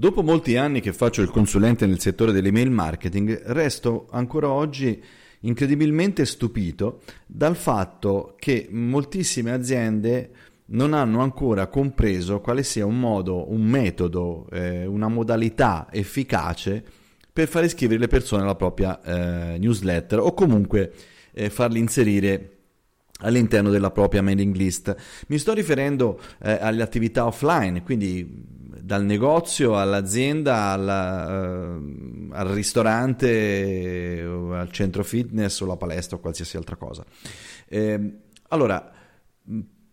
Dopo molti anni che faccio il consulente nel settore dell'email marketing, resto ancora oggi incredibilmente stupito dal fatto che moltissime aziende non hanno ancora compreso quale sia un modo, un metodo, eh, una modalità efficace per far iscrivere le persone alla propria eh, newsletter o comunque eh, farli inserire all'interno della propria mailing list. Mi sto riferendo eh, alle attività offline, quindi dal negozio all'azienda, alla, uh, al ristorante, al centro fitness o alla palestra o qualsiasi altra cosa. Eh, allora,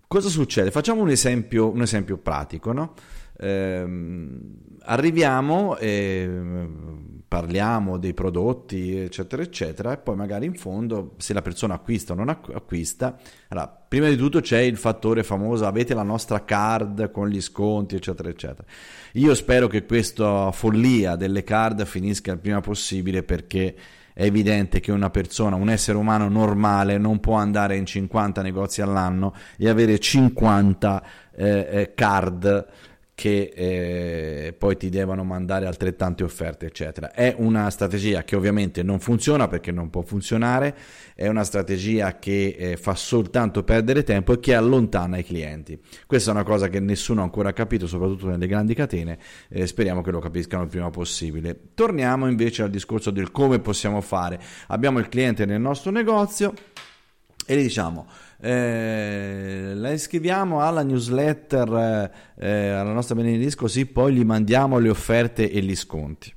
cosa succede? Facciamo un esempio, un esempio pratico, no? eh, arriviamo e parliamo dei prodotti, eccetera, eccetera, e poi magari in fondo, se la persona acquista o non acquista, allora, prima di tutto c'è il fattore famoso, avete la nostra card con gli sconti, eccetera, eccetera. Io spero che questa follia delle card finisca il prima possibile perché è evidente che una persona, un essere umano normale non può andare in 50 negozi all'anno e avere 50 eh, eh, card che eh, poi ti devono mandare altrettante offerte, eccetera. È una strategia che ovviamente non funziona perché non può funzionare, è una strategia che eh, fa soltanto perdere tempo e che allontana i clienti. Questa è una cosa che nessuno ha ancora capito, soprattutto nelle grandi catene, eh, speriamo che lo capiscano il prima possibile. Torniamo invece al discorso del come possiamo fare. Abbiamo il cliente nel nostro negozio e gli diciamo eh, la iscriviamo alla newsletter, eh, eh, alla nostra list, così poi gli mandiamo le offerte e gli sconti.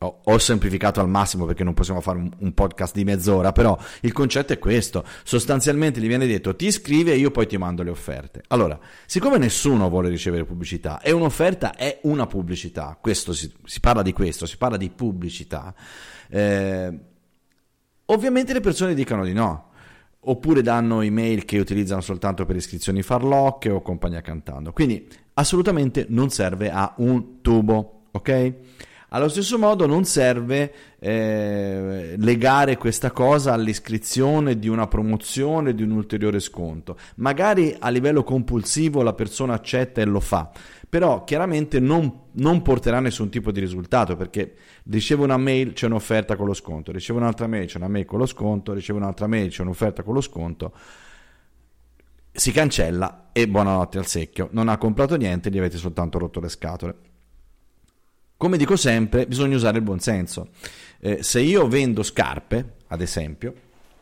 Ho, ho semplificato al massimo perché non possiamo fare un, un, podcast di mezz'ora, però il concetto è questo. Sostanzialmente gli viene detto ti iscrivi e io poi ti mando le offerte. Allora, siccome nessuno vuole ricevere pubblicità e un'offerta è una pubblicità, questo si, si parla di questo, si parla di pubblicità, eh, ovviamente le persone dicono di no oppure danno email che utilizzano soltanto per iscrizioni farlocche o compagnia cantando. Quindi assolutamente non serve a un tubo, ok? Allo stesso modo non serve eh, legare questa cosa all'iscrizione di una promozione, di un ulteriore sconto. Magari a livello compulsivo la persona accetta e lo fa, però chiaramente non, non porterà nessun tipo di risultato perché ricevo una mail, c'è un'offerta con lo sconto, ricevo un'altra mail, c'è una mail con lo sconto, ricevo un'altra mail, c'è un'offerta con lo sconto, si cancella e buonanotte al secchio, non ha comprato niente, gli avete soltanto rotto le scatole. Come dico sempre, bisogna usare il buonsenso. Eh, se io vendo scarpe, ad esempio,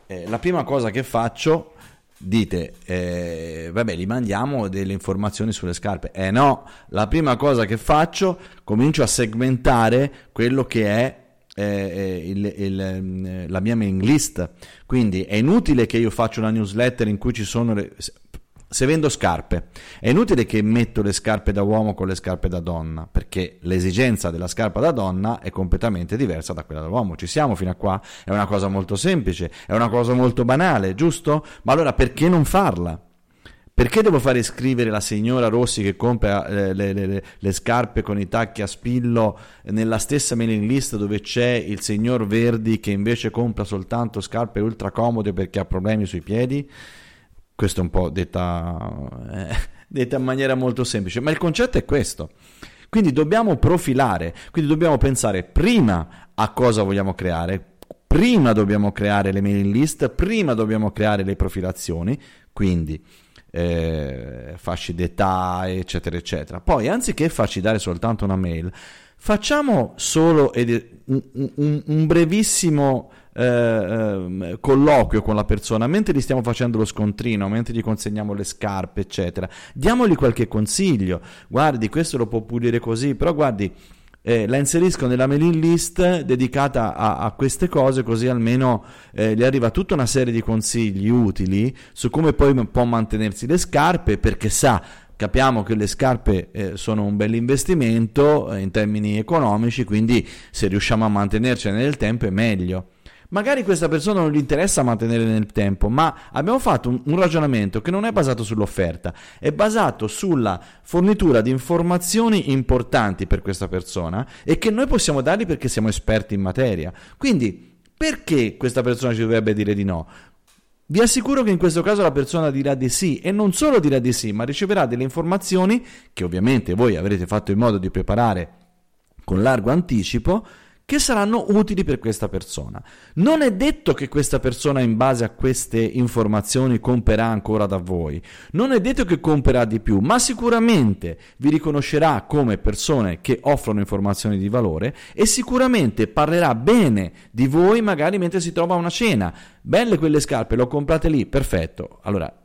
eh, la prima cosa che faccio dite, eh, vabbè, gli mandiamo delle informazioni sulle scarpe. Eh no, la prima cosa che faccio, comincio a segmentare quello che è eh, eh il, il, eh, la mia mailing list. Quindi è inutile che io faccia una newsletter in cui ci sono le, se vendo scarpe, è inutile che metto le scarpe da uomo con le scarpe da donna, perché l'esigenza della scarpa da donna è completamente diversa da quella da uomo. Ci siamo fino a qua? È una cosa molto semplice, è una cosa molto banale, giusto? Ma allora perché non farla? Perché devo fare iscrivere la signora Rossi che compra eh, le, le, le, scarpe con i tacchi a spillo nella stessa mailing list dove c'è il signor Verdi che invece compra soltanto scarpe ultra comode perché ha problemi sui piedi? Questo è un po' detta, eh, detta in maniera molto semplice, ma il concetto è questo. Quindi dobbiamo profilare, quindi dobbiamo pensare prima a cosa vogliamo creare, prima dobbiamo creare le mailing list, prima dobbiamo creare le profilazioni, quindi eh, fasci d'età, eccetera, eccetera. Poi, anziché farci dare soltanto una mail, facciamo solo un, un, un brevissimo eh, colloquio con la persona, mentre gli stiamo facendo lo scontrino, mentre gli consegniamo le scarpe, eccetera, diamogli qualche consiglio. Guardi, questo lo può pulire così, però guardi, eh, la inserisco nella mailing list dedicata a, a queste cose, così almeno eh, gli arriva tutta una serie di consigli utili su come poi può mantenersi le scarpe, perché sa capiamo che le scarpe eh, sono un bel investimento eh, in termini economici, quindi se riusciamo a mantenercene nel tempo è meglio. Magari questa persona non gli interessa mantenere nel tempo, ma abbiamo fatto un, un, ragionamento che non è basato sull'offerta, è basato sulla fornitura di informazioni importanti per questa persona e che noi possiamo dargli perché siamo esperti in materia. Quindi, perché questa persona ci dovrebbe dire di no? Vi assicuro che in questo caso la persona dirà di sì e non solo dirà di sì, ma riceverà delle informazioni che ovviamente voi avrete fatto in modo di preparare con largo anticipo che saranno utili per questa persona. Non è detto che questa persona in base a queste informazioni comprerà ancora da voi, non è detto che comprerà di più, ma sicuramente vi riconoscerà come persone che offrono informazioni di valore e sicuramente parlerà bene di voi magari mentre si trova a una cena. Belle quelle scarpe, le ho comprate lì, perfetto. Allora,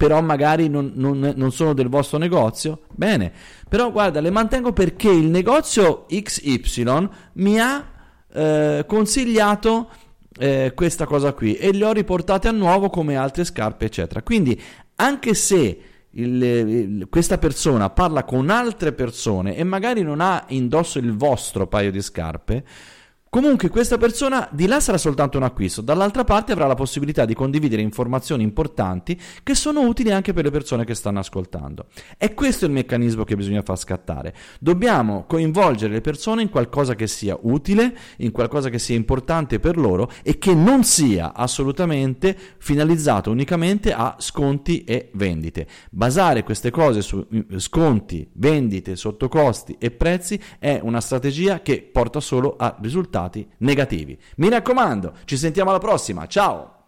però magari non, non, non, sono del vostro negozio. Bene, però guarda, le mantengo perché il negozio XY mi ha eh, consigliato eh, questa cosa qui e le ho riportate a nuovo come altre scarpe, eccetera. Quindi, anche se il, il, questa persona parla con altre persone e magari non ha indosso il vostro paio di scarpe, Comunque questa persona di là sarà soltanto un acquisto, dall'altra parte avrà la possibilità di condividere informazioni importanti che sono utili anche per le persone che stanno ascoltando. È questo il meccanismo che bisogna far scattare. Dobbiamo coinvolgere le persone in qualcosa che sia utile, in qualcosa che sia importante per loro e che non sia assolutamente finalizzato unicamente a sconti e vendite. Basare queste cose su sconti, vendite, sottocosti e prezzi è una strategia che porta solo a risultati risultati negativi. Mi raccomando, ci sentiamo alla prossima, ciao!